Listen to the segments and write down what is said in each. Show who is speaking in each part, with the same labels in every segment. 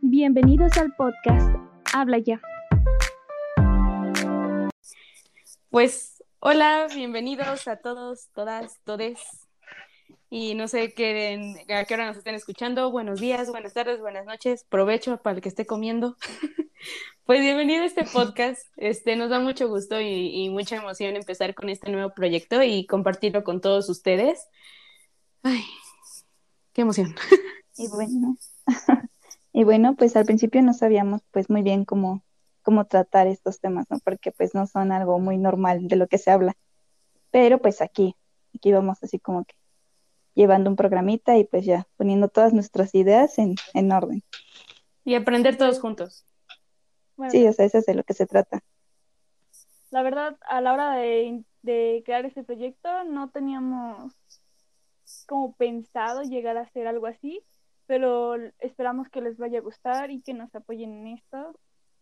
Speaker 1: Bienvenidos al podcast Habla ya.
Speaker 2: Pues hola, bienvenidos a todos, todas, todes. Y no sé qué, a qué hora nos estén escuchando. Buenos días, buenas tardes, buenas noches. Provecho para el que esté comiendo. pues bienvenido a este podcast. Este, nos da mucho gusto y, y, mucha emoción empezar con este nuevo proyecto y compartirlo con todos ustedes. Ay, qué emoción.
Speaker 3: Y bueno, y bueno, pues al principio no sabíamos pues muy bien cómo, cómo tratar estos temas, ¿no? Porque pues no son algo muy normal de lo que se habla. Pero pues aquí, aquí vamos así como que llevando un programita y pues ya poniendo todas nuestras ideas en, en orden.
Speaker 2: Y aprender todos juntos.
Speaker 3: Bueno, sí, o sea, eso es de lo que se trata.
Speaker 4: La verdad, a la hora de, de crear este proyecto no teníamos como pensado llegar a hacer algo así, pero esperamos que les vaya a gustar y que nos apoyen en esto,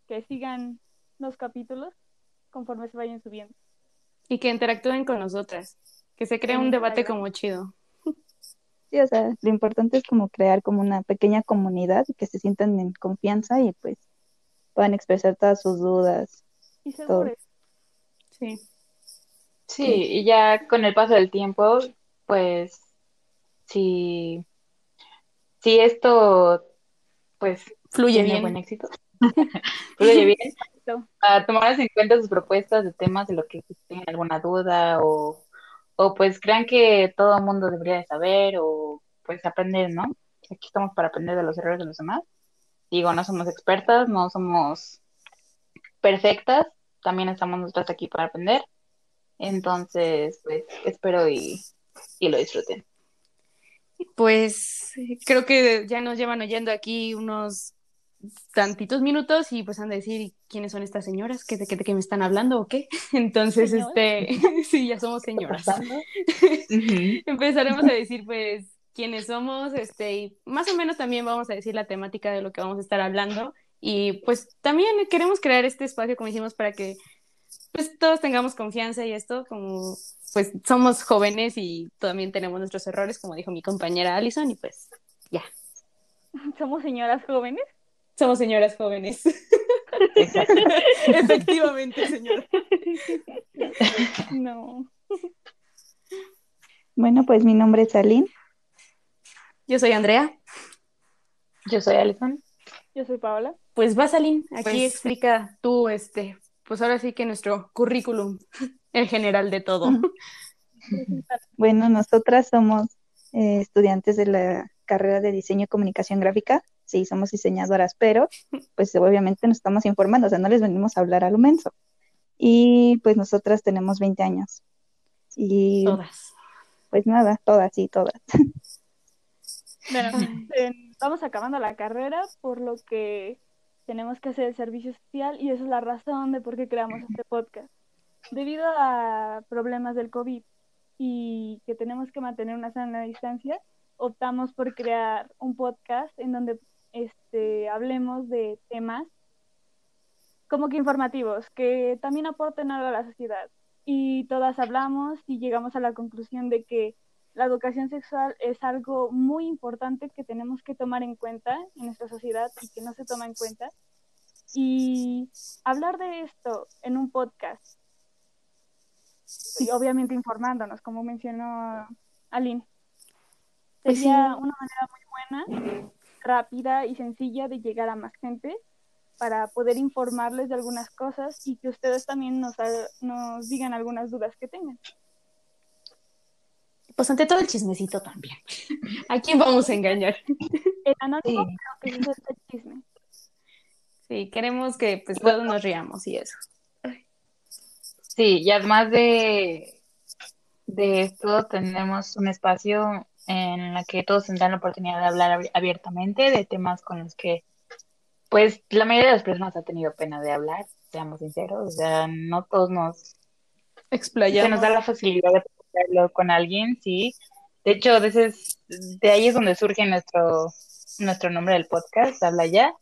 Speaker 4: que sigan los capítulos conforme se vayan subiendo.
Speaker 2: Y que interactúen con nosotras, que se cree un debate como chido.
Speaker 3: Sí, o sea, lo importante es como crear como una pequeña comunidad y que se sientan en confianza y pues puedan expresar todas sus dudas.
Speaker 4: Y seguros.
Speaker 2: Sí.
Speaker 5: Sí, y ya con el paso del tiempo, pues si, si esto pues
Speaker 2: fluye
Speaker 5: tiene
Speaker 2: bien.
Speaker 5: buen éxito, fluye bien, a tomarás en cuenta sus propuestas de temas de lo que tengan alguna duda o, o pues crean que todo el mundo debería de saber o pues aprender, ¿no? Aquí estamos para aprender de los errores de los demás. Digo, no somos expertas, no somos perfectas, también estamos nosotras aquí para aprender. Entonces, pues espero y, y lo disfruten.
Speaker 2: Pues creo que ya nos llevan oyendo aquí unos tantitos minutos y pues han de decir quiénes son estas señoras, ¿Qué, de, qué, de qué me están hablando o qué. Entonces,
Speaker 4: ¿Señoras?
Speaker 2: este, sí, ya somos señoras. Empezaremos a decir pues quiénes somos, este, y más o menos también vamos a decir la temática de lo que vamos a estar hablando. Y pues también queremos crear este espacio, como dijimos, para que pues todos tengamos confianza y esto, como pues somos jóvenes y también tenemos nuestros errores, como dijo mi compañera Alison, y pues ya.
Speaker 4: Somos señoras jóvenes.
Speaker 2: Somos señoras jóvenes. Efectivamente, señora.
Speaker 4: No.
Speaker 3: Bueno, pues mi nombre es Aline.
Speaker 2: Yo soy Andrea.
Speaker 5: Yo soy Alison.
Speaker 4: Yo soy Paola.
Speaker 2: Pues vas, Aline, aquí
Speaker 5: Pues-
Speaker 2: explica tú, este, pues ahora sí que nuestro currículum en general de todo.
Speaker 3: Bueno, nosotras somos eh, estudiantes de la carrera de diseño y comunicación gráfica. Sí, somos diseñadoras, pero pues obviamente nos estamos informando, o sea, no les venimos a hablar a lo menso. Y pues nosotras tenemos 20 años. Y
Speaker 2: Todas.
Speaker 3: pues nada, todas, sí, todas.
Speaker 4: Bueno, eh, vamos acabando la carrera, por lo que tenemos que hacer el servicio social y esa es la razón de por qué creamos este podcast. Debido a problemas del COVID y que tenemos que mantener una sana distancia, optamos por crear un podcast en donde este, hablemos de temas como que informativos, que también aporten algo a la sociedad. Y todas hablamos y llegamos a la conclusión de que la educación sexual es algo muy importante que tenemos que tomar en cuenta en nuestra sociedad y que no se toma en cuenta. Y hablar de esto en un podcast, y obviamente informándonos, como mencionó Aline,
Speaker 2: Pues
Speaker 4: sería
Speaker 2: sí.
Speaker 4: una manera muy buena, rápida y sencilla de llegar a más gente para poder informarles de algunas cosas y que ustedes también nos, nos digan algunas dudas que tengan.
Speaker 2: Pues ante todo el chismecito también. ¿A quién vamos a engañar?
Speaker 4: El anónimo
Speaker 5: Sí.
Speaker 4: que es el chisme.
Speaker 2: Sí, queremos que pues todos nos riamos y eso.
Speaker 5: Sí, y además de, de esto, tenemos un espacio en el que todos tendrán la oportunidad de hablar abi- abiertamente de temas con los que, pues, la mayoría de las personas ha tenido pena de hablar, seamos sinceros, o sea, no todos nos, se
Speaker 2: Explayamos.
Speaker 5: nos da la facilidad de hablarlo con alguien, sí. De hecho, de, ese es- de ahí es donde surge nuestro, nuestro nombre del podcast, Habla Ya.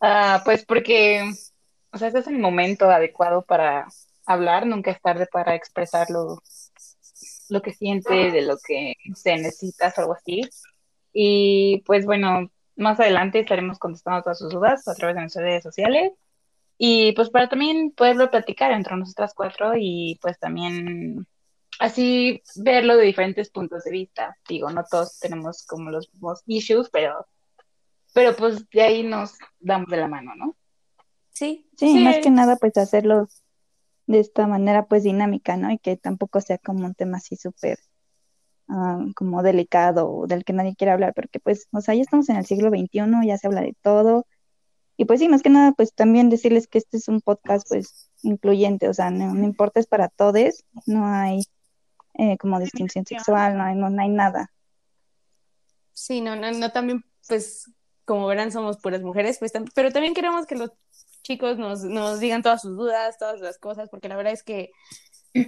Speaker 5: Ah, pues porque, o sea, este es el momento adecuado para hablar, nunca es tarde para expresar lo, que siente, de lo que se necesita o algo así. Y pues bueno, más adelante estaremos contestando todas sus dudas a través de nuestras redes sociales. Y pues para también poderlo platicar entre nosotras cuatro y pues también así verlo de diferentes puntos de vista. Digo, no todos tenemos como los mismos issues, pero, pero pues de ahí nos damos de la mano, ¿no?
Speaker 2: Sí,
Speaker 3: sí, más que nada pues hacerlo de esta manera pues dinámica, ¿no? Y que tampoco sea como un tema así súper ah, como delicado o del que nadie quiere hablar, porque pues, o sea, ya estamos en el siglo XXI, ya se habla de todo, y pues sí, más que nada, pues también decirles que este es un podcast pues incluyente, o sea, no, importa, es para todos, no hay eh, como distinción sexual, no hay, no, hay nada.
Speaker 2: Sí, no, no, no, también pues como verán somos puras mujeres, pues pero también queremos que los chicos nos, nos digan todas sus dudas, todas las cosas, porque la verdad es que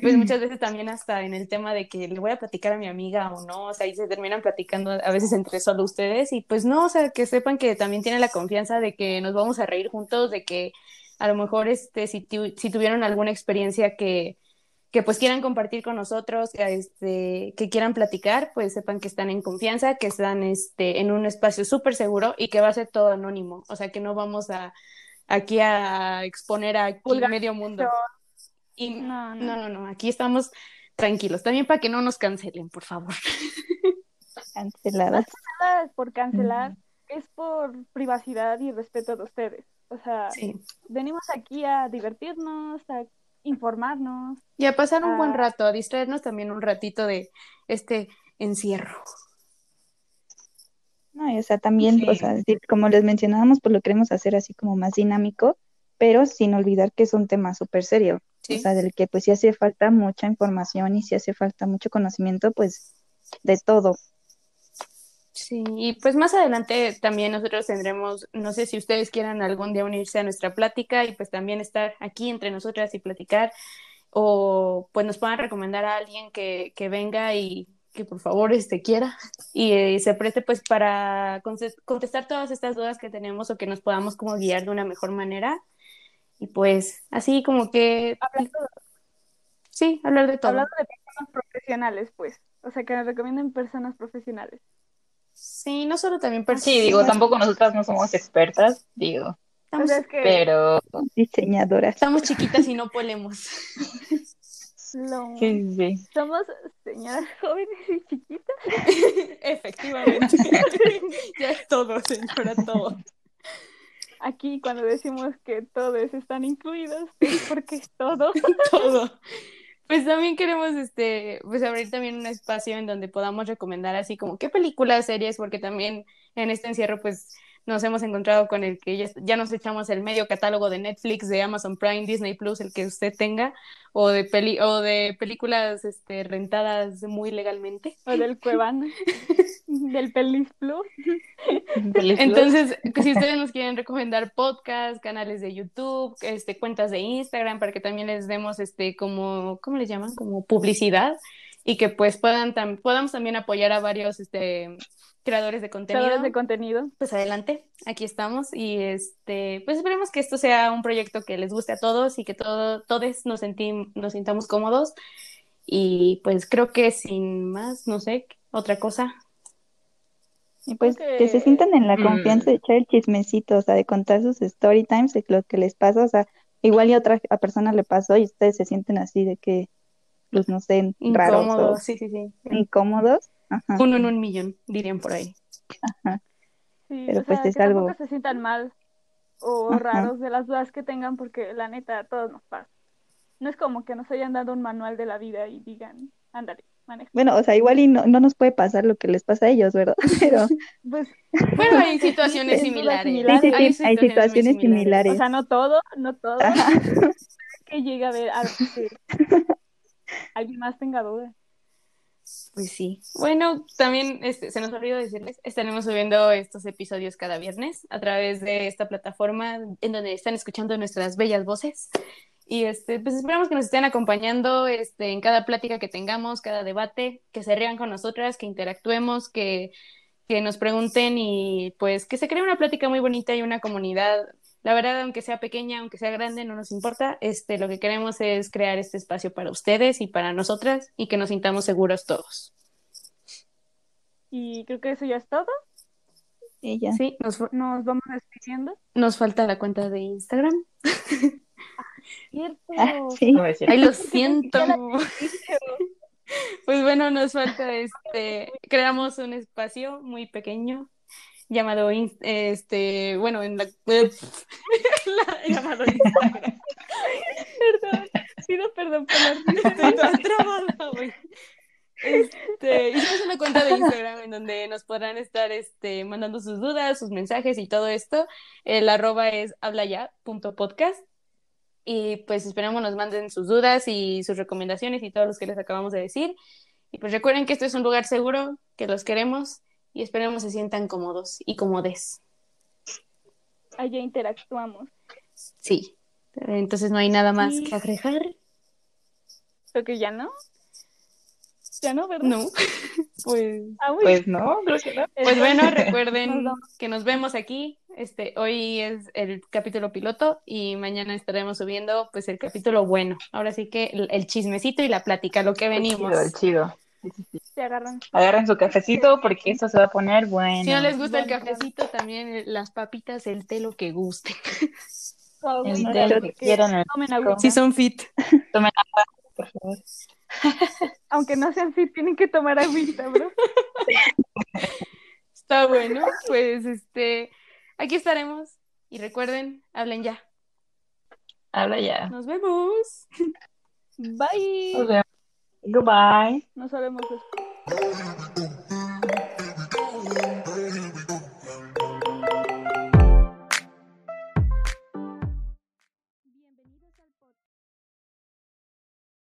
Speaker 2: pues muchas veces también hasta en el tema de que le voy a platicar a mi amiga o no, o sea, ahí se terminan platicando a veces entre solo ustedes y pues no, o sea, que sepan que también tienen la confianza de que nos vamos a reír juntos, de que a lo mejor este, si, si tuvieron alguna experiencia que, que pues quieran compartir con nosotros, este, que quieran platicar, pues sepan que están en confianza, que están este, en un espacio súper seguro y que va a ser todo anónimo, o sea, que no vamos a aquí a exponer a medio mundo. Y no, no, no, aquí estamos tranquilos. También para que no nos cancelen, por favor.
Speaker 3: Canceladas.
Speaker 4: Nada es por cancelar, es por privacidad y respeto de ustedes. O sea, venimos aquí a divertirnos, a informarnos.
Speaker 2: Y a pasar un buen rato, a distraernos también un ratito de este encierro.
Speaker 3: No, o sea, también, o sea, como les mencionábamos, pues lo queremos hacer así como más dinámico, pero sin olvidar que es un tema súper serio. O sea, del que pues sí hace falta mucha información y sí hace falta mucho conocimiento, pues de todo.
Speaker 2: Sí, y pues más adelante también nosotros tendremos, no sé si ustedes quieran algún día unirse a nuestra plática y pues también estar aquí entre nosotras y platicar, o pues nos puedan recomendar a alguien que, que venga y que por favor este quiera y, eh, se preste pues para contestar todas estas dudas que tenemos o que nos podamos como guiar de una mejor manera y pues así como que... Sí, hablar de todo.
Speaker 4: Hablando de personas profesionales, pues. O sea, que nos recomienden personas profesionales.
Speaker 2: Sí, no solo también personas.
Speaker 5: Sí, digo, tampoco nosotras no somos expertas, digo. Pero.
Speaker 3: Diseñadoras.
Speaker 2: Estamos chiquitas y no podemos.
Speaker 5: Sí, sí.
Speaker 4: Somos señoras jóvenes y chiquitas.
Speaker 2: Efectivamente. ya es todo, señora, todo
Speaker 4: aquí cuando decimos que todos están incluidos, es porque es todo.
Speaker 2: todo. Pues también queremos este, pues abrir también un espacio en donde podamos recomendar así como qué películas, series, porque también en este encierro pues nos hemos encontrado con el que ya, nos echamos el medio catálogo de Netflix, de Amazon Prime, Disney Plus, el que usted tenga, o de peli o de películas este, rentadas muy legalmente.
Speaker 4: O del Cuevana, del Pelis Plus.
Speaker 2: Entonces, si ustedes nos quieren recomendar podcasts, canales de YouTube, este, cuentas de Instagram, para que también les demos este como, ¿cómo les llaman? Como publicidad y que pues puedan podamos también apoyar a varios este creadores de contenido.
Speaker 4: Creadores de contenido.
Speaker 2: Pues adelante, aquí estamos y este, pues esperemos que esto sea un proyecto que les guste a todos y que todo, todos nos, nos sintamos cómodos. Y pues creo que sin más, no sé, otra cosa.
Speaker 3: Y pues que... se sientan en la mm. confianza de echar el chismecito, o sea, de contar sus story times, de lo que les pasa, o sea, igual y a otra persona le pasó y ustedes se sienten así de que, pues no sé, raros.
Speaker 2: sí, sí, sí.
Speaker 3: Incómodos
Speaker 2: uno en un millón, dirían por ahí.
Speaker 4: Ajá. Pero pues es que algo. se sientan mal o raros de las dudas que tengan, porque la neta, a todos nos pasa. No es como que nos hayan dado un manual de la vida y digan, ándale, maneja.
Speaker 3: Bueno, o sea, igual y no, no nos puede pasar lo que les pasa a ellos, ¿verdad? Pero.
Speaker 2: Pues, bueno, hay situaciones similares.
Speaker 3: hay, situaciones, similares. O
Speaker 4: sea, no todo, no todo. que llegue a ver algo que alguien más tenga dudas.
Speaker 2: Pues sí. Bueno, también este, se nos olvidó decirles, estaremos subiendo estos episodios cada viernes a través de esta plataforma en donde están escuchando nuestras bellas voces. Y este, pues esperamos que nos estén acompañando este, en cada plática que tengamos, cada debate, que se rían con nosotras, que interactuemos, que, que nos pregunten y pues que se cree una plática muy bonita y una comunidad La verdad, aunque sea pequeña, aunque sea grande, no nos importa. Este, lo que queremos es crear este espacio para ustedes y para nosotras y que nos sintamos seguros todos.
Speaker 4: Y creo que eso ya es todo.
Speaker 3: Ya.
Speaker 2: Sí, nos,
Speaker 4: Nos vamos despidiendo.
Speaker 2: nos falta la cuenta de Instagram.
Speaker 4: Cierto.
Speaker 3: Ah, sí.
Speaker 5: No.
Speaker 2: Ay, lo siento. Pues bueno, nos falta este, creamos un espacio muy pequeño llamado este, bueno, en la, la- llamado Instagram.
Speaker 4: Perdón. Pido perdón por la.
Speaker 2: Estoy trabada, güey. Este, hicimos una cuenta de Instagram en donde nos podrán estar este, mandando sus dudas, sus mensajes y todo esto. El arroba es hablaya.podcast. Y pues esperamos nos manden sus dudas y sus recomendaciones y todos los que les acabamos de decir. Y pues recuerden que esto es un lugar seguro, que los queremos y esperemos se sientan cómodos y cómodes.
Speaker 4: Allá interactuamos.
Speaker 2: Sí. Entonces no hay nada más
Speaker 4: Sí.
Speaker 2: que agregar.
Speaker 4: Creo que ya no. Ya no, ¿verdad?
Speaker 2: No. Pues
Speaker 4: Ah, uy.
Speaker 5: Pues no, creo que no.
Speaker 2: Pues bueno, recuerden que nos vemos aquí. Este, hoy es el capítulo piloto y mañana estaremos subiendo pues el capítulo bueno. Ahora sí que el, el chismecito y la plática, lo que
Speaker 5: El
Speaker 2: venimos.
Speaker 5: chido, el chido.
Speaker 4: Se agarran.
Speaker 5: Agarren su cafecito porque esto se va a poner bueno.
Speaker 2: Si no les gusta el
Speaker 4: Bueno.
Speaker 2: cafecito, también las papitas, el té, lo que guste.
Speaker 5: El
Speaker 3: No,
Speaker 5: té, lo que quieran, el
Speaker 4: Tomen agua.
Speaker 2: Si son fit.
Speaker 5: por favor.
Speaker 4: Aunque no sean fit, tienen que tomar agüita, bro.
Speaker 2: Está bueno. Pues este, aquí estaremos. Y recuerden, hablen ya.
Speaker 5: Habla ya.
Speaker 2: Nos vemos.
Speaker 4: Bye.
Speaker 5: Nos vemos. Goodbye.
Speaker 4: Nos sabemos después.